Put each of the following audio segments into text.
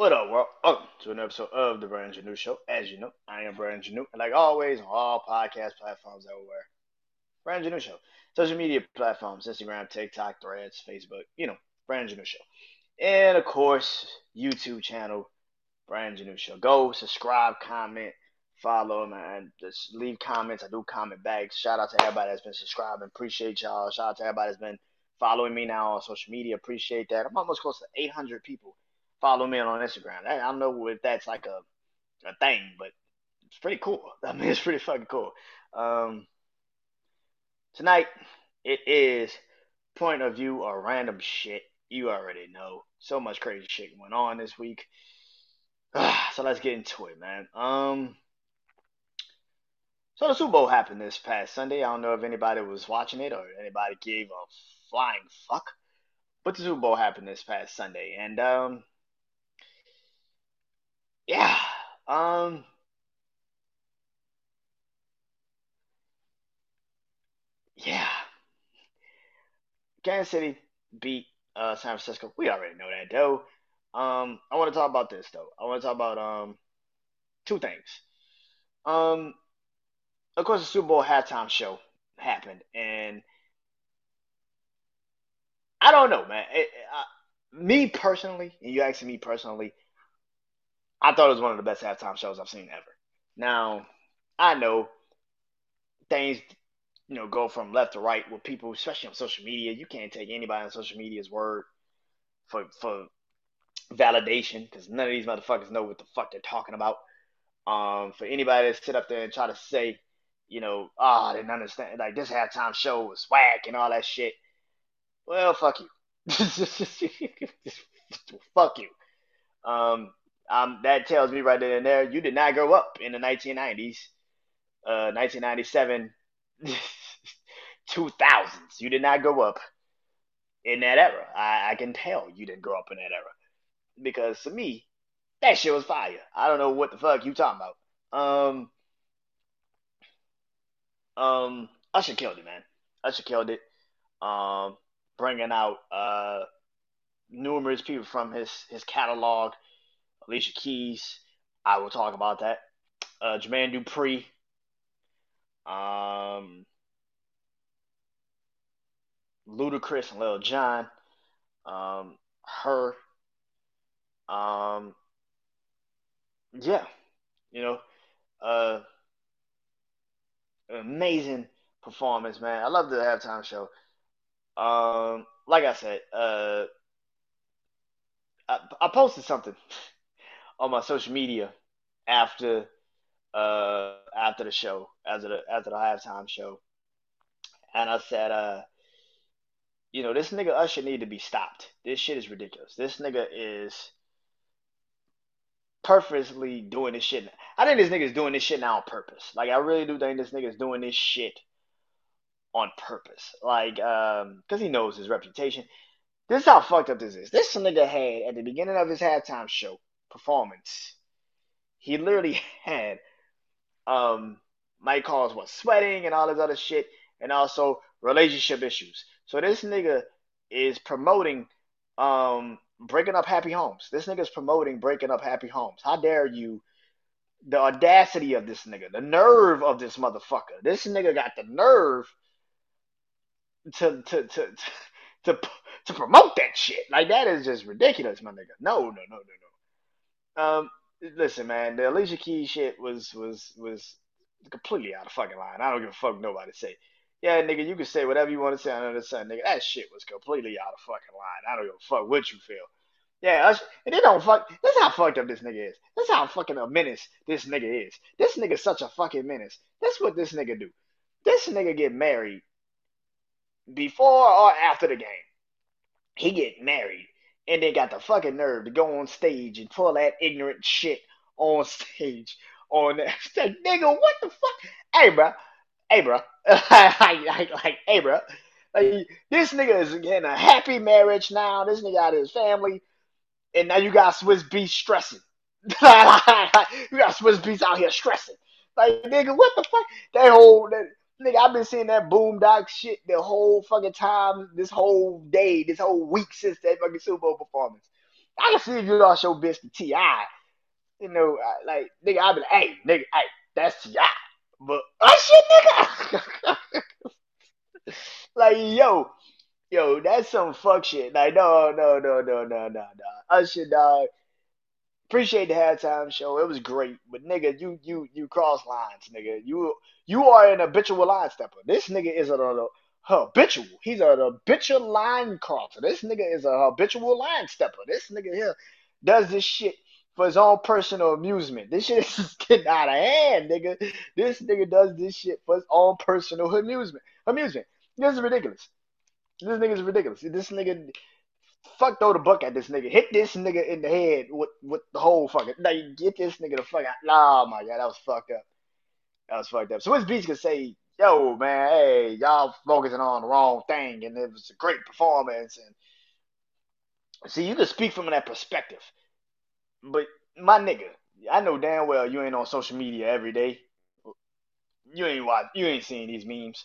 What up, world? Welcome to an episode of the Brand New Show. As you know, I am Brand New, and like always, on all podcast platforms everywhere. Brand New Show. Social media platforms Instagram, TikTok, Threads, Facebook, you know, Brand New Show. And of course, YouTube channel, Brand New Show. Go subscribe, comment, follow, man. Just leave comments. I do comment back. Shout out to everybody that's been subscribing. Appreciate y'all. Shout out to everybody that's been following me now on social media. Appreciate that. I'm almost close to 800 people follow me on Instagram. I don't know if that's like a a thing, but it's pretty cool. I mean, it's pretty fucking cool. Um, tonight it is point of view or random shit. You already know. So much crazy shit went on this week. so let's get into it, man. Um, so the Super Bowl happened this past Sunday. I don't know if anybody was watching it or anybody gave a flying fuck. But the Super Bowl happened this past Sunday, and um, yeah. Um. Yeah. Kansas City beat uh, San Francisco. We already know that though. Um, I want to talk about this though. I want to talk about um two things. Um, of course, the Super Bowl halftime show happened, and I don't know, man. It, uh, me personally, and you asking me personally, I thought it was one of the best halftime shows I've seen ever. Now, I know things, you know, go from left to right with people, especially on social media. You can't take anybody on social media's word for for validation because none of these motherfuckers know what the fuck they're talking about. Um, for anybody to sit up there and try to say, you know, oh, I didn't understand, like this halftime show was whack and all that shit. Well, fuck you. fuck you. Um, um, that tells me right then and there, you did not grow up in the 1990s, uh, 1997, 2000s. You did not grow up in that era. I, I can tell you didn't grow up in that era because to me, that shit was fire. I don't know what the fuck you talking about. Um, um, Usher killed it, man. Usher killed it. Um, bringing out uh numerous people from his his catalog Alicia Keys. I will talk about that. Uh, Jermaine Dupri. Um, Ludacris and Lil Jon. Um, her. Um, yeah, you know, uh, amazing performance, man. I love the halftime show. Um, like I said, uh, I, I posted something on my social media after uh after the show, after the after the halftime show, and I said, uh, you know, this nigga Usher need to be stopped. This shit is ridiculous. This nigga is purposely doing this shit. I think this nigga is doing this shit now on purpose. Like I really do think this nigga is doing this shit on purpose. Like, um, because he knows his reputation. This is how fucked up this is. This nigga had at the beginning of his halftime show performance. He literally had um Mike Calls was sweating and all this other shit, and also relationship issues. So this nigga is promoting um breaking up happy homes. This nigga is promoting breaking up happy homes. How dare you? The audacity of this nigga, the nerve of this motherfucker. This nigga got the nerve to to to to to promote that shit. Like that is just ridiculous, my nigga. No, no, no, no, no. Um, listen, man, the Alicia Keys shit was was was completely out of fucking line. I don't give a fuck nobody say. Yeah, nigga, you can say whatever you want to say under the sun, nigga. That shit was completely out of fucking line. I don't give a fuck what you feel. Yeah, us, and they don't fuck. This how fucked up this nigga is. This how fucking a menace this nigga is. This nigga's such a fucking menace. That's what this nigga do. This nigga get married before or after the game. He get married and they got the fucking nerve to go on stage and pull that ignorant shit on stage on that. Nigga, what the fuck? Hey, bro. Hey, bro. like, like, hey, bro. Like, this nigga is in a happy marriage now. This nigga got his family. And now you got Swizz Beatz stressing. you got Swizz Beatz out here stressing. Like, nigga, what the fuck? That whole, that, Nigga, I've been seeing that boomdock shit the whole fucking time, this whole day, this whole week since that fucking Super Bowl performance. I can see if you lost your bitch to T.I., you know, like nigga, I'd be like, hey, nigga, hey, that's T.I. But Usher, nigga, like yo, yo, that's some fuck shit. Like no, no, no, no, no, no, no. Usher, dog. Appreciate the halftime show. It was great, but nigga, you you you cross lines, nigga. You you are an habitual line stepper. This nigga is a, habitual. He's a, habitual line crosser. This nigga is a habitual line stepper. This nigga here does this shit for his own personal amusement. This shit is getting out of hand, nigga. This nigga does this shit for his own personal amusement. Amusement. This is ridiculous. This nigga is ridiculous. This nigga, fuck throw the book at this nigga. Hit this nigga in the head with with the whole fucking. Now you get this nigga the fuck out. Oh my god, that was fucked up. That was fucked up. So Swizz Beatz could say, "Yo, man, hey, y'all focusing on the wrong thing, and it was a great performance." And see, you could speak from that perspective, but my nigga, I know damn well you ain't on social media every day. You ain't watch, you ain't seeing these memes.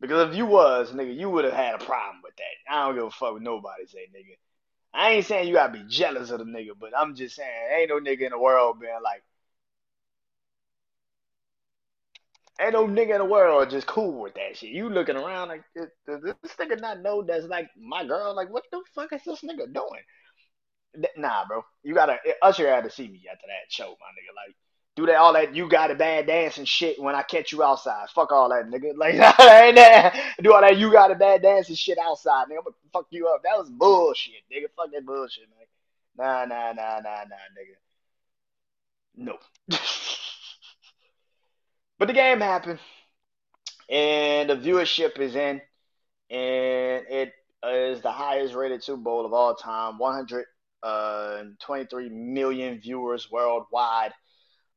Because if you was, nigga, you would have had a problem with that. I don't give a fuck what nobody say, nigga. I ain't saying you gotta be jealous of the nigga, but I'm just saying, ain't no nigga in the world being like, ain't no nigga in the world just cool with that shit. You looking around like, does this nigga not know that's like my girl? Like, what the fuck is this nigga doing? Nah, bro. You gotta, uh, Usher had to see me after that show, my nigga. Like, do that all that you got a bad dance and shit when I catch you outside. Fuck all that, nigga. Like ain't that do all that you got a bad dance and shit outside, nigga. I'm gonna fuck you up. That was bullshit, nigga. Fuck that bullshit, man. Nah, nah, nah, nah, nah, nigga. No. but the game happened, and the viewership is in, and it is the highest rated Super Bowl of all time. 123 million viewers worldwide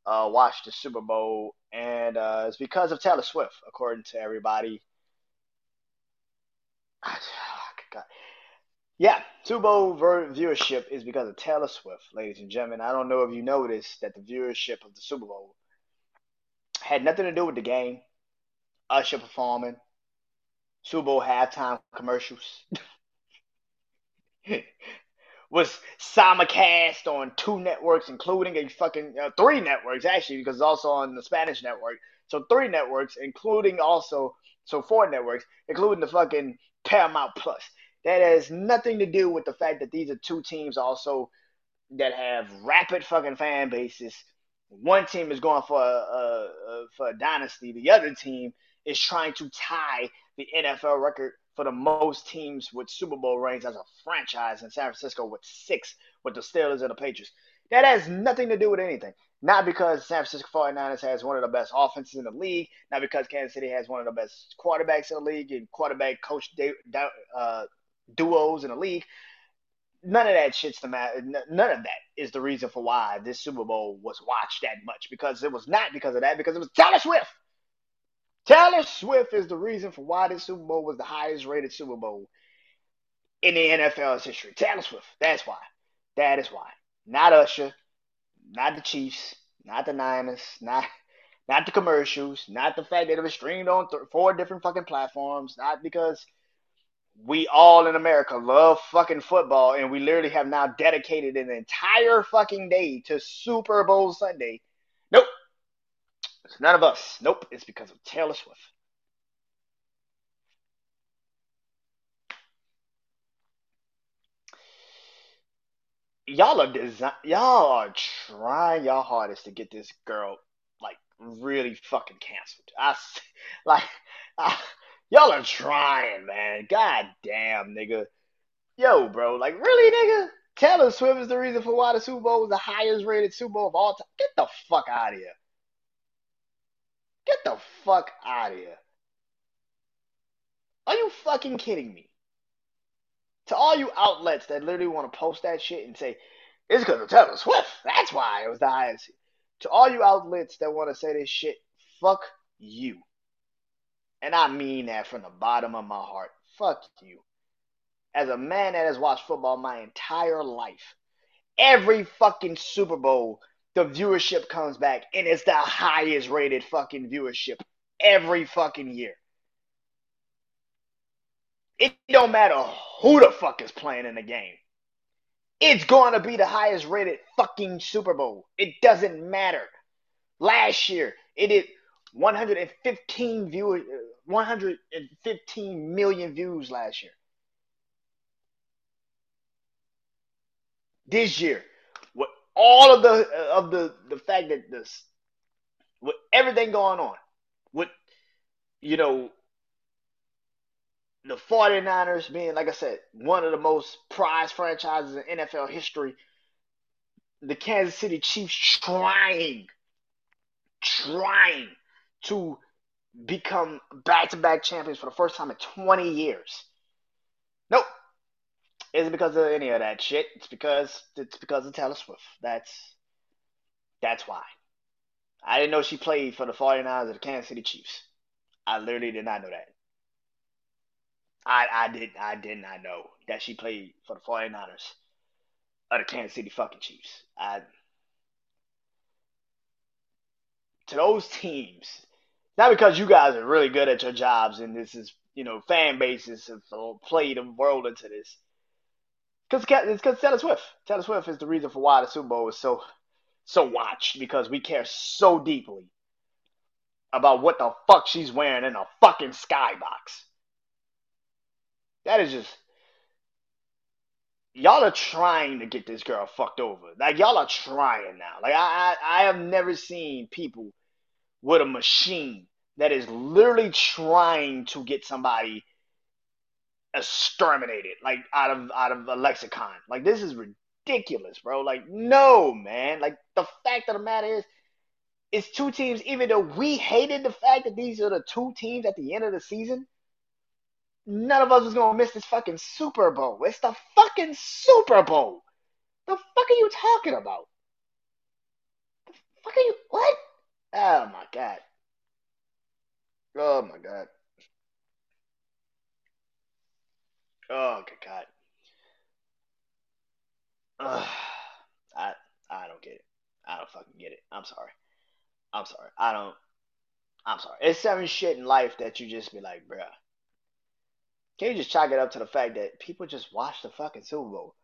uh, watched the Super Bowl, and uh, it's because of Taylor Swift, according to everybody. God. Yeah, Super Bowl viewership is because of Taylor Swift, ladies and gentlemen. I don't know if you noticed that the viewership of the Super Bowl had nothing to do with the game, Usher performing, Super Bowl halftime commercials. was simulcast on two networks, including a fucking uh, three networks actually, because it's also on the Spanish network. So three networks, including also so four networks, including the fucking Paramount Plus. That has nothing to do with the fact that these are two teams also that have rapid fucking fan bases. One team is going for a, a, a for a dynasty. The other team is trying to tie the NFL record for the most teams with Super Bowl rings as a franchise in San Francisco with six with the Steelers and the Patriots. That has nothing to do with anything. Not because San Francisco 49ers has one of the best offenses in the league, not because Kansas City has one of the best quarterbacks in the league and quarterback coach uh, duos in the league. None of that shit's the matter. None of that is the reason for why this Super Bowl was watched that much because it was not because of that, because it was Taylor Swift. Taylor Swift is the reason for why this Super Bowl was the highest rated Super Bowl in the NFL's history. Taylor Swift. That's why. That is why. Not Usher, not the Chiefs, not the Niners, not not the commercials, not the fact that it was streamed on th- four different fucking platforms, not because we all in America love fucking football and we literally have now dedicated an entire fucking day to Super Bowl Sunday. Nope. It's none of us. Nope. It's because of Taylor Swift. Y'all are design. Y'all are trying y'all hardest to get this girl like really fucking canceled. I like. I, y'all are trying, man. God damn, nigga. Yo, bro. Like, really, nigga? Taylor Swift is the reason for why the Super Bowl was the highest rated Super Bowl of all time. Get the fuck out of here. Get the fuck out of here. Are you fucking kidding me? To all you outlets that literally want to post that shit and say, it's because of Taylor Swift. That's why it was the highest. To all you outlets that want to say this shit, fuck you. And I mean that from the bottom of my heart. Fuck you. As a man that has watched football my entire life, every fucking Super Bowl the viewership comes back and it's the highest rated fucking viewership every fucking year. It don't matter who the fuck is playing in the game. It's going to be the highest rated fucking Super Bowl. It doesn't matter. Last year, it did 115 viewers, uh, 115 million views last year. This year, with all of the uh, of the the fact that this, with everything going on, with you know the 49ers being, like I said, one of the most prized franchises in NFL history, the Kansas City Chiefs trying, trying to become back to back champions for the first time in 20 years. Nope. Isn't because of any of that shit. It's because it's because of Taylor Swift. That's that's why. I didn't know she played for the 49ers or the Kansas City Chiefs. I literally did not know that. I I did I did not know that she played for the 49ers or the Kansas City fucking Chiefs. I to those teams, not because you guys are really good at your jobs and this is you know fan bases have played the world into this. Because it's because Taylor Swift. Taylor Swift is the reason for why the Super Bowl is so so watched because we care so deeply about what the fuck she's wearing in a fucking skybox. That is just y'all are trying to get this girl fucked over. Like y'all are trying now. Like I, I, I have never seen people with a machine that is literally trying to get somebody exterminated, like out of out of a lexicon. Like this is ridiculous, bro. Like no, man. Like the fact of the matter is, it's two teams. Even though we hated the fact that these are the two teams at the end of the season none of us was gonna miss this fucking Super Bowl. It's the fucking Super Bowl. The fuck are you talking about? The fuck are you what? Oh my god. Oh my god. Oh good god. Ugh. I I don't get it. I don't fucking get it. I'm sorry. I'm sorry. I don't. I'm sorry. It's seven shit in life that you just be like, bruh. Can you just chalk it up to the fact that people just watch the fucking Super Bowl?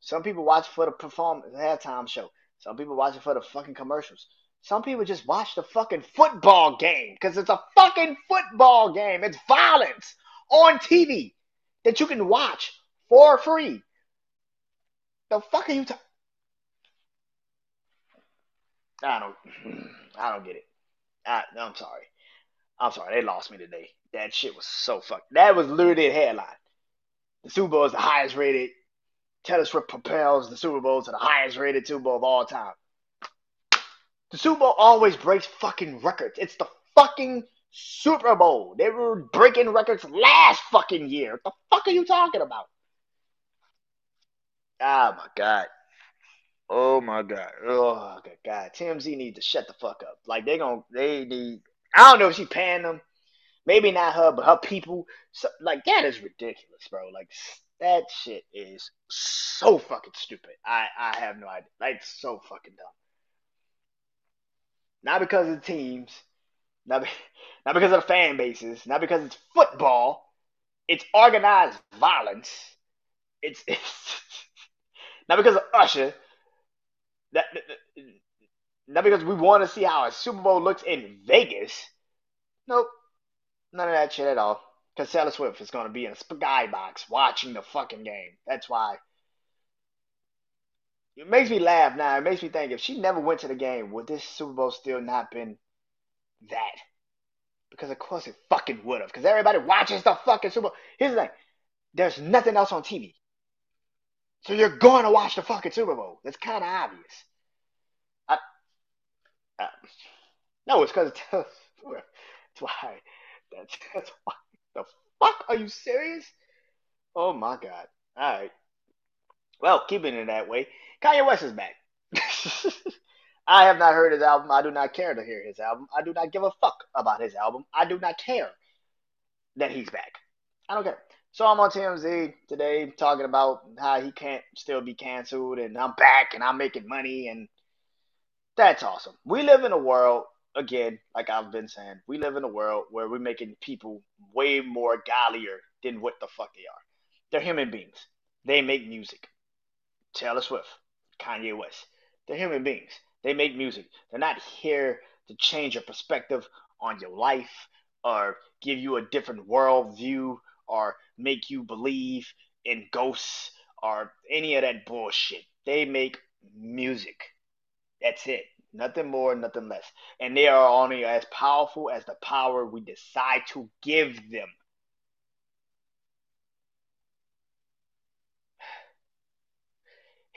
Some people watch for the performance halftime show. Some people watch it for the fucking commercials. Some people just watch the fucking football game because it's a fucking football game. It's violence on TV that you can watch for free. The fuck are you talking? I don't. I don't get it. I, I'm sorry. I'm sorry. They lost me today. That shit was so fucked. That was literally the headline. The Super Bowl is the highest rated. Taylor propels the Super Bowl to the highest rated Super Bowl of all time. The Super Bowl always breaks fucking records. It's the fucking Super Bowl. They were breaking records last fucking year. What the fuck are you talking about? Oh my god. Oh my god. Oh god. TMZ needs to shut the fuck up. Like they gonna they need I don't know if she's paying them maybe not her, but her people. So, like that is ridiculous, bro. Like that shit is so fucking stupid. I I have no idea. Like so fucking dumb. Not because of teams, not be, not because of the fan bases, not because it's football. It's organized violence. It's it's not because of Usher. That, not because we want to see how a Super Bowl looks in Vegas. Nope. None of that shit at all. Because Taylor Swift is going to be in a skybox watching the fucking game. That's why. It makes me laugh now. It makes me think if she never went to the game, would this Super Bowl still not been that? Because of course it fucking would have. Because everybody watches the fucking Super Bowl. Here's the thing. There's nothing else on TV. So you're going to watch the fucking Super Bowl. That's kind of obvious. I, uh, no, it's because that's why that's, that's why. The fuck? Are you serious? Oh my god. Alright. Well, keeping it that way, Kanye West is back. I have not heard his album. I do not care to hear his album. I do not give a fuck about his album. I do not care that he's back. I don't care. So I'm on TMZ today talking about how he can't still be canceled and I'm back and I'm making money and that's awesome. We live in a world again, like I've been saying, we live in a world where we're making people way more godlier than what the fuck they are. They're human beings. They make music. Taylor Swift, Kanye West. They're human beings. They make music. They're not here to change your perspective on your life or give you a different world view or make you believe in ghosts or any of that bullshit. They make music. That's it. Nothing more, nothing less. And they are only as powerful as the power we decide to give them.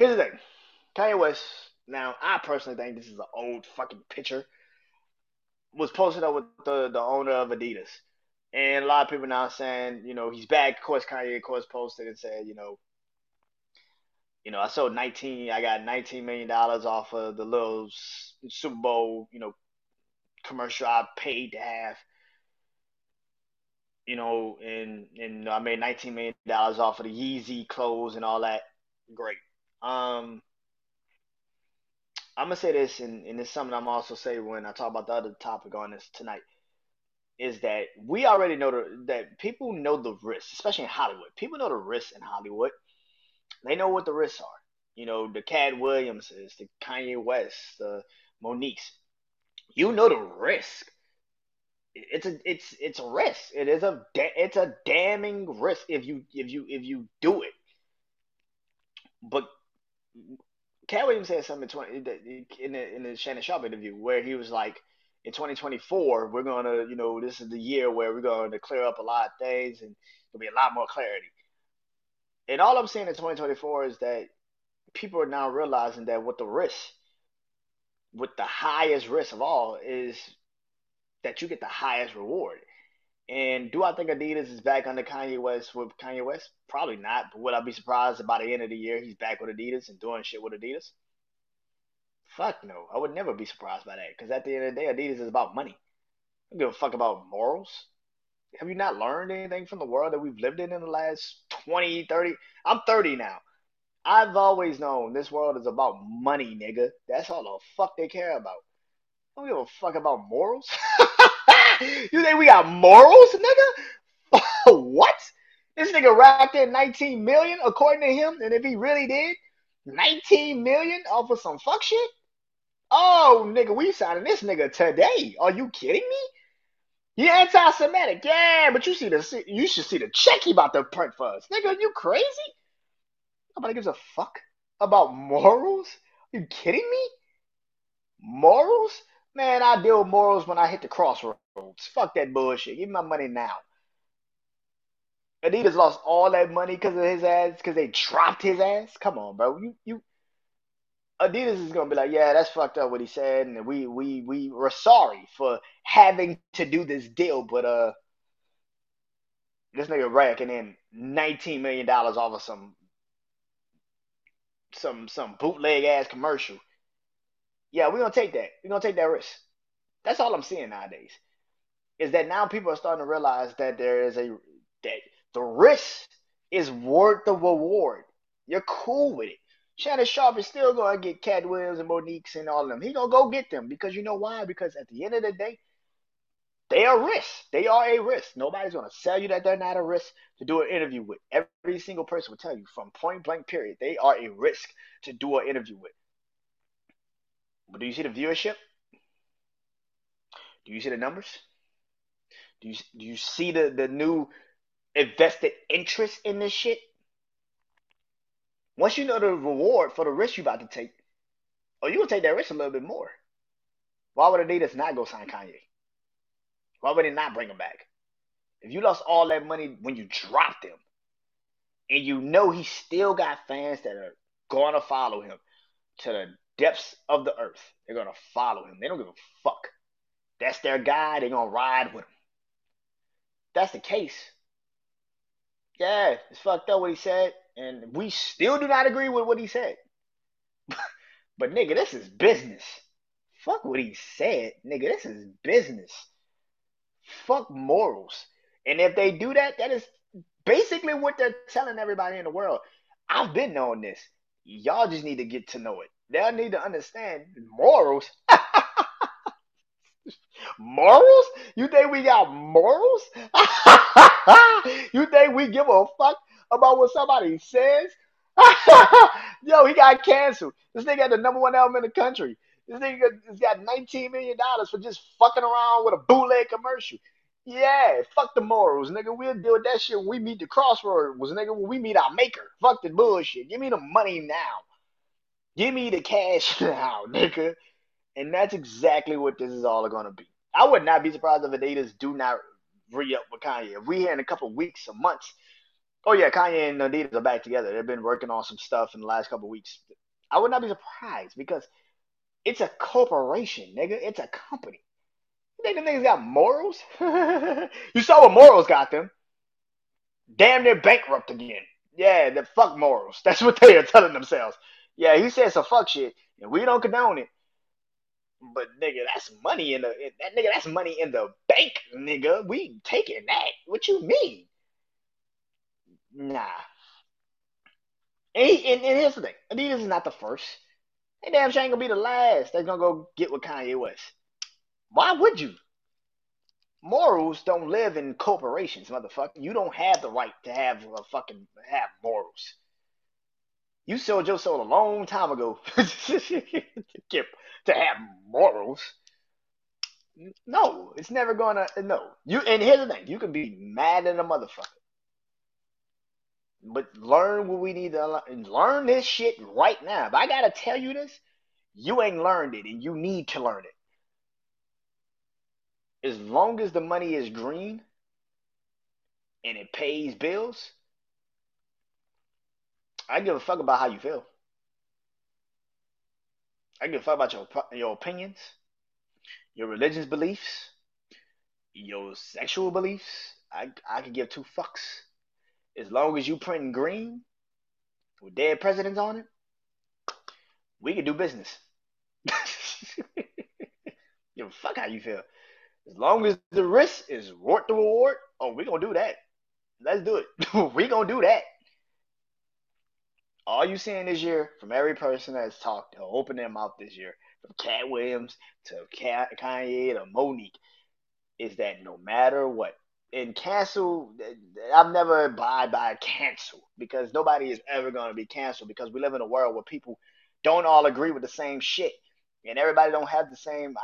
Here's the thing. Kanye West, now I personally think this is an old fucking picture. Was posted up with the, the owner of Adidas. And a lot of people now saying, you know, he's back. Of course, Kanye, of course, posted and said, you know, you know, I sold 19, I got 19 million dollars off of the little Super Bowl, you know, commercial I paid to have. You know, and and I made 19 million dollars off of the Yeezy clothes and all that. Great. Um, I'm gonna say this, and, and it's something I'm also say when I talk about the other topic on this tonight, is that we already know the, that people know the risks, especially in Hollywood. People know the risks in Hollywood. They know what the risks are. You know, the Katt Williamses, the Kanye West, the Mo'Nique's. You know the risk. It's a it's it's a risk. It is a it's a damning risk if you if you if you do it. But Katt Williams said something in, 20, in the in the Shannon Sharpe interview where he was like, in 2024, we're gonna, you know, this is the year where we're going to clear up a lot of things and there'll be a lot more clarity. And all I'm saying in 2024 is that people are now realizing that what the risk, with the highest risk of all, is that you get the highest reward. And do I think Adidas is back under Kanye West with Kanye West? Probably not. But would I be surprised if by the end of the year he's back with Adidas and doing shit with Adidas? Fuck no. I would never be surprised by that. Because at the end of the day, Adidas is about money. I don't give a fuck about morals. Have you not learned anything from the world that we've lived in in the last 20, 30? I'm 30 now. I've always known this world is about money, nigga. That's all the fuck they care about. I don't give a fuck about morals. you think we got morals, nigga? what? This nigga racked in 19 million according to him, and if he really did, 19 million off of some fuck shit? Oh, nigga, we signing this nigga today. Are you kidding me? He anti-Semitic, yeah, but you see the you should see the check he about to print for us, nigga. You crazy? Nobody gives a fuck about morals. Are you kidding me? Morals? Man, I deal with morals when I hit the crossroads. Fuck that bullshit. Give me my money now. Adidas lost all that money because of his ass, because they dropped his ass. Come on, bro. You you Adidas is gonna be like, yeah, that's fucked up what he said, and we we we were sorry for having to do this deal, but uh, this nigga racking in nineteen million dollars off of some some some bootleg ass commercial. Yeah, we're gonna take that. We're gonna take that risk. That's all I'm seeing nowadays. Is that now people are starting to realize that there is a that the risk is worth the reward. You're cool with it. Shannon Sharpe is still to get Katt Williams and Mo'Nique's and all of them. He to go get them because you know why? Because at the end of the day, they are risk. They are a risk. Nobody's to sell you that they're not a risk to do an interview with. Every single person will tell you from point blank period, they are a risk to do an interview with. But do you see the viewership? Do you see the numbers? Do you do you see the the new invested interest in this shit? Once you know the reward for the risk you're about to take, or you will take that risk a little bit more. Why would Adidas not go sign Kanye? Why would they not bring him back? If you lost all that money when you dropped him, and you know he still got fans that are gonna follow him to the depths of the earth, they're gonna follow him. They don't give a fuck. That's their guy. They're gonna ride with him. That's the case. Yeah, it's fucked up what he said and we still do not agree with what he said. but nigga, this is business. Fuck what he said, nigga. This is business. Fuck morals. And if they do that, that is basically what they're telling everybody in the world. I've been knowing this. Y'all just need to get to know it. They'll need to understand morals. morals? You think we got morals? you think we give a fuck about what somebody says. Yo, he got canceled. This nigga had the number one album in the country. This nigga has got 19 million dollars for just fucking around with a bootleg commercial. Yeah, fuck the morals, nigga. We'll deal with that shit when we meet the crossroads, nigga. When we meet our maker. Fuck the bullshit. Give me the money now. Give me the cash now, nigga. And that's exactly what this is all gonna be. I would not be surprised if Adidas do not re up with Kanye. If we here in a couple weeks or months, oh yeah, Kanye and Adidas are back together. They've been working on some stuff in the last couple weeks. I would not be surprised because it's a corporation, nigga. It's a company. You think the niggas got morals? you saw what morals got them. Damn they're bankrupt again. Yeah, the fuck morals. That's what they are telling themselves. Yeah, he said some fuck shit, and we don't condone it. But nigga, that's money in the that nigga. That's money in the bank, nigga. We taking that. What you mean? Nah. And, he, and, and here's the thing: Adidas is not the first. And damn sure ain't gonna be the last that's gonna go get with Kanye West. Why would you? Morals don't live in corporations, motherfucker. You don't have the right to have a fucking have morals. You sold your soul a long time ago to have morals. No, it's never gonna. No, you. And here's the thing: you can be mad at a motherfucker, but learn what we need to learn. Learn this shit right now. If I gotta tell you this, you ain't learned it, and you need to learn it. As long as the money is green and it pays bills, I give a fuck about how you feel. I give a fuck about your your opinions, your religious beliefs, your sexual beliefs. I I can give two fucks. As long as you print green with dead presidents on it, we can do business. give a fuck how you feel. As long as the risk is worth the reward, oh, we gonna do that. Let's do it. we gonna do that all you seeing this year from every person that's talked or opened their mouth this year, from Katt Williams to Kanye to Mo'Nique, is that no matter what, and cancel, uh, I've never abide by cancel because nobody is ever going to be canceled because we live in a world where people don't all agree with the same shit and everybody don't have the same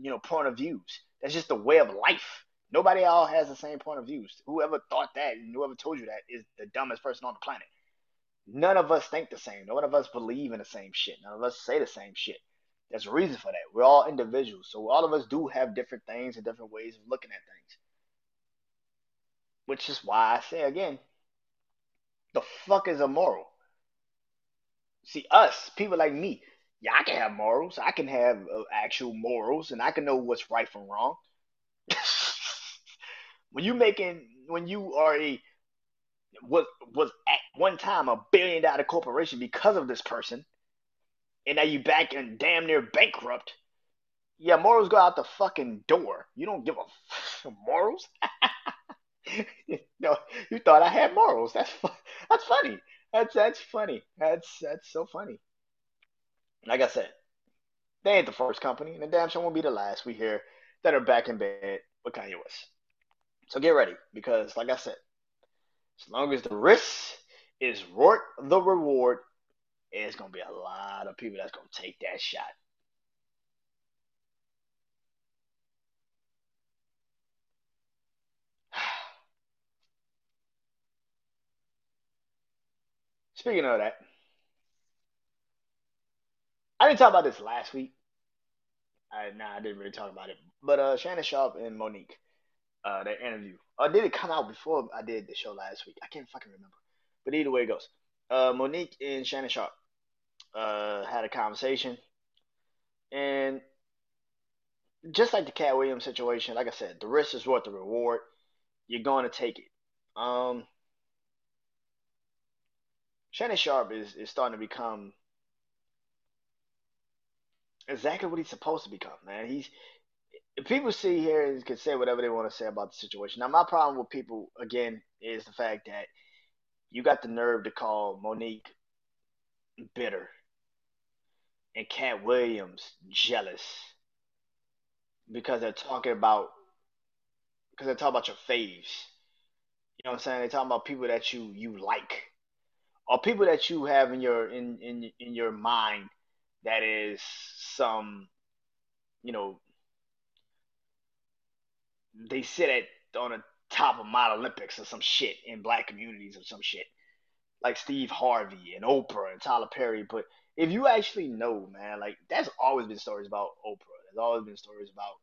you know point of views. That's just the way of life. Nobody all has the same point of views. Whoever thought that and whoever told you that is the dumbest person on the planet none of us think the same. None of us believe in the same shit. None of us say the same shit. There's a reason for that. We're all individuals. So all of us do have different things and different ways of looking at things. Which is why I say again, the fuck is a moral? See, us, people like me, yeah, I can have morals. I can have uh, actual morals and I can know what's right from wrong. when you making, when you are a was was one time a billion dollar corporation because of this person, and now you back and damn near bankrupt. Yeah, morals go out the fucking door. You don't give a morals. no, you thought I had morals. That's that's funny. That's that's funny. That's that's so funny. Like I said, they ain't the first company, and the damn sure won't be the last we hear that are back in bed with Kanye West. So get ready, because like I said, as long as the risk is worth the reward, it's gonna be a lot of people that's gonna take that shot. Speaking of that, I didn't talk about this last week. I nah, I didn't really talk about it. But uh Shannon Sharpe and Mo'Nique, uh, their interview. Or did it come out before I did the show last week? I can't fucking remember. But either way it goes. Uh, Mo'Nique and Shannon Sharpe uh, had a conversation. And just like the Katt Williams situation, like I said, the risk is worth the reward. You're going to take it. Um, Shannon Sharpe is, is starting to become exactly what he's supposed to become, man. He's people see here and can say whatever they want to say about the situation. Now, my problem with people again is the fact that you got the nerve to call Mo'Nique bitter and Katt Williams jealous because they're talking about because they're talking about your faves. You know what I'm saying? They're talking about people that you you like or people that you have in your in in in your mind that is some you know they sit at on the top of Mount Olympics or some shit in black communities or some shit like Steve Harvey and Oprah and Tyler Perry. But if you actually know, man, like that's always been stories about Oprah. There's always been stories about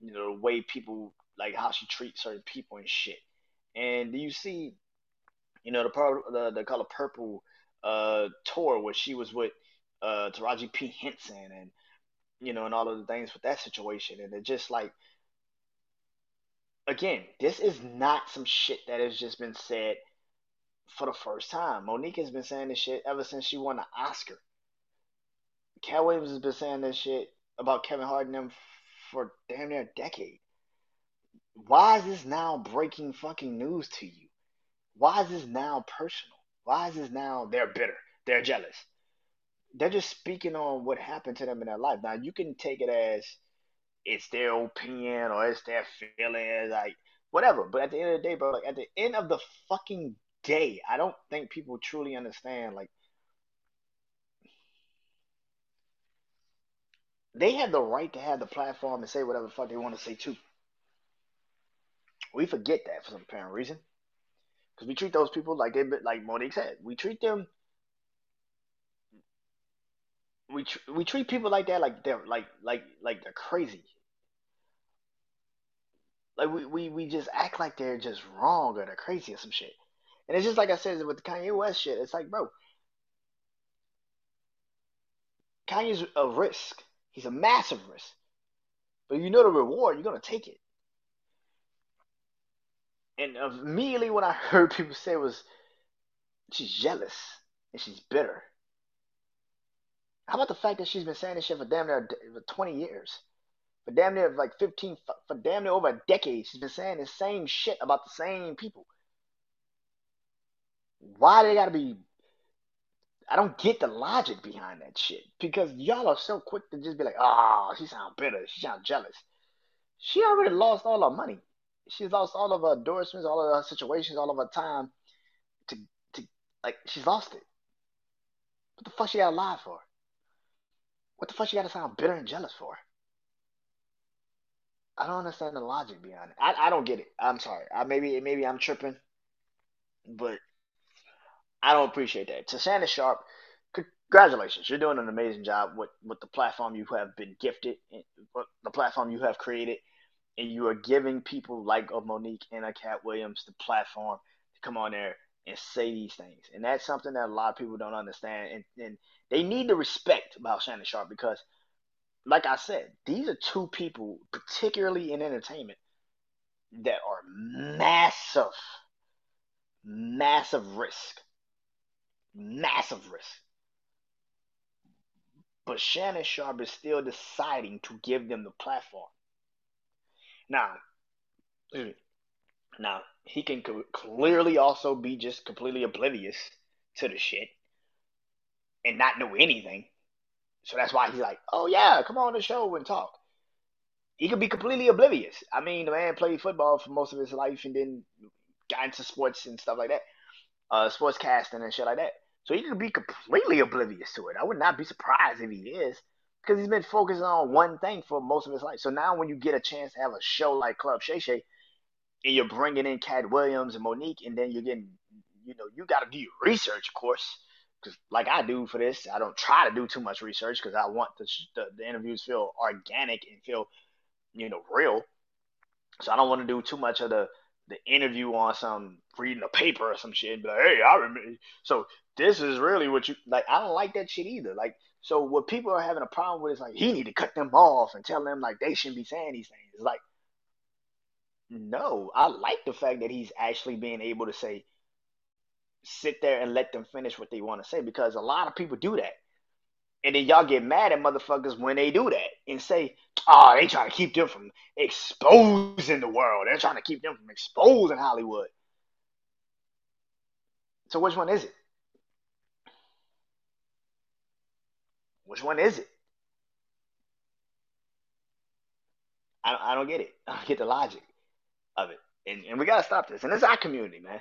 you know the way people like how she treats certain people and shit. And do you see, you know the the the color purple uh tour where she was with uh Taraji P Henson and you know and all of the things with that situation and it just like again this is not some shit that has just been said for the first time. Mo'Nique has been saying this shit ever since she won the Oscar. Katt Williams has been saying this shit about Kevin Hart and them for damn near a decade. Why is this now breaking fucking news to you? Why is this now personal? Why is this now they're bitter? They're jealous. They're just speaking on what happened to them in their life. Now you can take it as it's their opinion or it's their feeling, like whatever. But at the end of the day, bro, like at the end of the fucking day, I don't think people truly understand like they have the right to have the platform and say whatever the fuck they want to say too. We forget that for some apparent reason. Because we treat those people like they like Mo'Nique said. We treat them we tr- we treat people like that like they're like like like they're crazy. Like we, we, we just act like they're just wrong or they're crazy or some shit. And it's just like I said with the Kanye West shit. It's like, bro, Kanye's a risk. He's a massive risk. But you know the reward, you're gonna take it. And immediately what I heard people say was, she's jealous and she's bitter. How about the fact that she's been saying this shit for damn near 20 years? For damn near like 15, for damn near over a decade, she's been saying the same shit about the same people. Why they gotta be I don't get the logic behind that shit because y'all are so quick to just be like, "Oh, she sound bitter. She sound jealous." She already lost all her money. She's lost all of her endorsements, all of her situations, all of her time. To to like, she's lost it. What the fuck she got to lie for? What the fuck she got to sound bitter and jealous for? I don't understand the logic behind it. I, I don't get it. I'm sorry. I maybe maybe I'm tripping, but I don't appreciate that. To Shannon Sharpe, congratulations. You're doing an amazing job with, with the platform you have been gifted, the platform you have created, and you are giving people like a Mo'Nique and a Katt Williams the platform to come on there and say these things. And that's something that a lot of people don't understand. And, and they need to respect about Shannon Sharpe because, like I said, these are two people, particularly in entertainment, that are massive, massive risk massive risk. But Shannon Sharpe is still deciding to give them the platform. Now, now he can clearly also be just completely oblivious to the shit and not know anything. So that's why he's like, "Oh yeah, come on the show and talk." He could be completely oblivious. I mean, the man played football for most of his life and then got into sports and stuff like that, uh, sports casting and shit like that. So he could be completely oblivious to it. I would not be surprised if he is because he's been focusing on one thing for most of his life. So now when you get a chance to have a show like Club Shay Shay and you're bringing in Katt Williams and Mo'Nique and then you're getting, you know, you got to do your research, of course. Because like I do for this, I don't try to do too much research because I want the, the, the interviews feel organic and feel, you know, real. So I don't want to do too much of the the interview on some reading a paper or some shit and be like, hey, I remember. So this is really what you like. I don't like that shit either. Like, so what people are having a problem with is like he need to cut them off and tell them like they shouldn't be saying these things. It's like, no, I like the fact that he's actually being able to say, sit there and let them finish what they want to say because a lot of people do that. And then y'all get mad at motherfuckers when they do that and say, oh, they trying to keep them from exposing the world. They're trying to keep them from exposing Hollywood. So which one is it? Which one is it? I don't, I don't get it. I don't get the logic of it. And, and we got to stop this. And it's our community, man.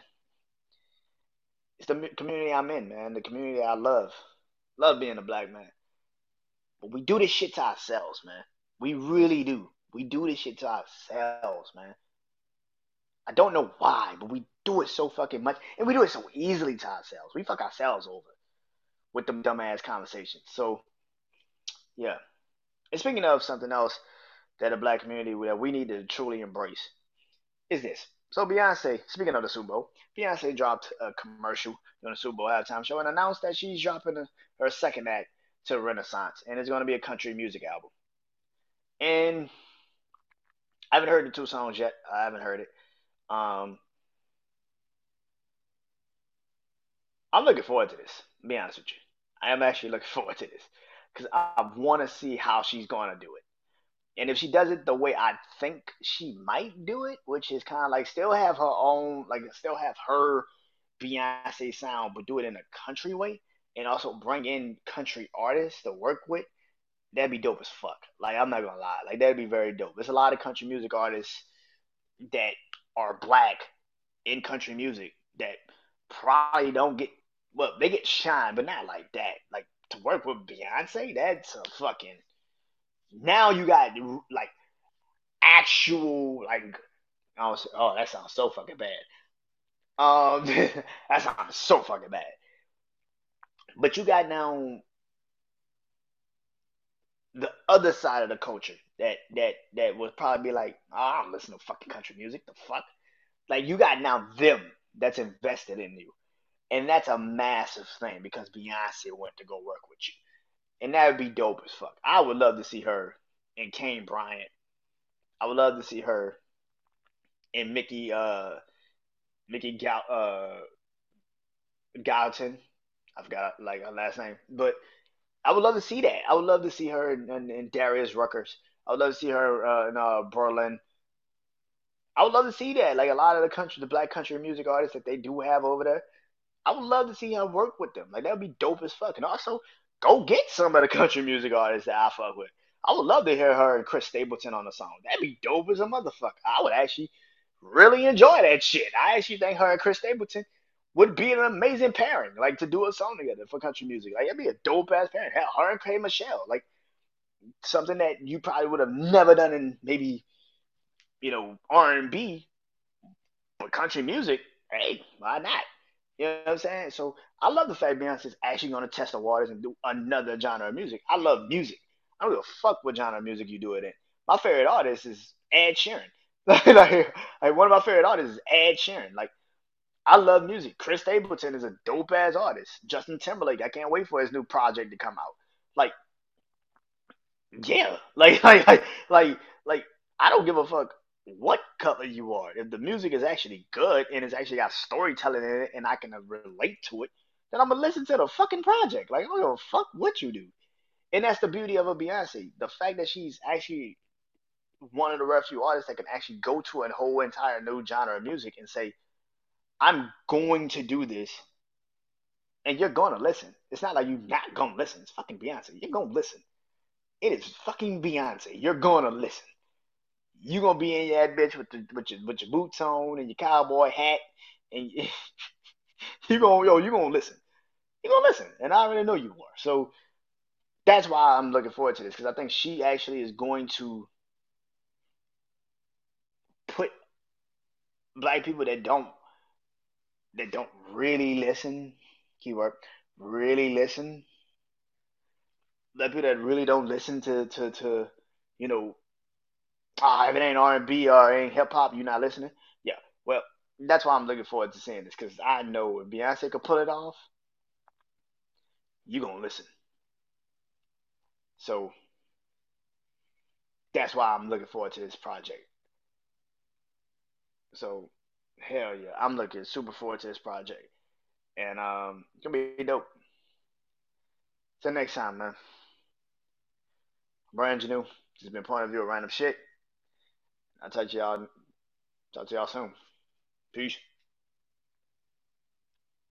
It's the community I'm in, man. The community I love. Love being a black man. But we do this shit to ourselves, man. We really do. We do this shit to ourselves, man. I don't know why, but we do it so fucking much, and we do it so easily to ourselves. We fuck ourselves over with them dumbass conversations. So, yeah. And speaking of something else that the black community that we need to truly embrace is this. So Beyonce, speaking of the Super Bowl, Beyonce dropped a commercial on the Super Bowl halftime show and announced that she's dropping a, her second act to Renaissance, and it's going to be a country music album. And I haven't heard the two songs yet. I haven't heard it. Um, I'm looking forward to this. To be honest with you, I am actually looking forward to this because I want to see how she's going to do it. And if she does it the way I think she might do it, which is kind of like still have her own, like still have her Beyonce sound, but do it in a country way, and also bring in country artists to work with, that'd be dope as fuck. Like I'm not gonna lie, like that'd be very dope. There's a lot of country music artists that are black in country music that probably don't get well, they get shine, but not like that. Like to work with Beyonce, that's a fucking now you got like actual like I oh, oh that sounds so fucking bad. Um that sounds so fucking bad. But you got now the other side of the culture that that that would probably be like, oh, I don't listen to fucking country music. The fuck? Like you got now them that's invested in you. And that's a massive thing because Beyonce went to go work with you. And that would be dope as fuck. I would love to see her and Kane Bryant. I would love to see her and Mickey uh Mickey Gal uh Galton. I forgot like her last name. But I would love to see that. I would love to see her and, and, and Darius Ruckers. I would love to see her uh, in uh, Breland. I would love to see that. Like a lot of the country, the black country music artists that they do have over there. I would love to see her work with them. Like that would be dope as fuck. And also, go get some of the country music artists that I fuck with. I would love to hear her and Chris Stapleton on a song. That'd be dope as a motherfucker. I would actually really enjoy that shit. I actually think her and Chris Stapleton would be an amazing pairing, like to do a song together for country music. Like it'd be a dope ass pairing. Hell, her and K Michelle, like something that you probably would have never done in maybe, you know, R and B, but country music. Hey, why not? You know what I'm saying? So I love the fact Beyonce's actually going to test the waters and do another genre of music. I love music. I don't give a fuck what genre of music you do it in. My favorite artist is Ed Sheeran. like, like, one of my favorite artists is Ed Sheeran. Like I love music. Chris Stapleton is a dope ass artist. Justin Timberlake, I can't wait for his new project to come out. Like, yeah, like, like, like, like, like I don't give a fuck what color you are. If the music is actually good and it's actually got storytelling in it and I can relate to it, then I'm gonna listen to the fucking project. Like, I don't give a fuck what you do. And that's the beauty of a Beyonce. The fact that she's actually one of the rare few artists that can actually go to a whole entire new genre of music and say, I'm going to do this, and you're gonna listen. It's not like you're not gonna listen. It's fucking Beyonce. You're gonna listen. It is fucking Beyonce. You're gonna listen. You gonna be in your ad bitch with the with your with your boots on and your cowboy hat, and you gonna yo you gonna listen. You gonna listen, and I already know you are. So that's why I'm looking forward to this because I think she actually is going to put black people that don't that don't really listen, keyword, really listen. The people that really don't listen to to to you know, ah, if it ain't R and B or ain't hip hop, you're not listening. Yeah, well, that's why I'm looking forward to seeing this because I know if Beyonce could pull it off, you gonna listen. So that's why I'm looking forward to this project. So hell yeah, I'm looking super forward to this project, and um, it's gonna be dope. Till next time, man. Brandon Janeau. This has been point of view of random shit. I'll talk to y'all. Talk to y'all soon. Peace.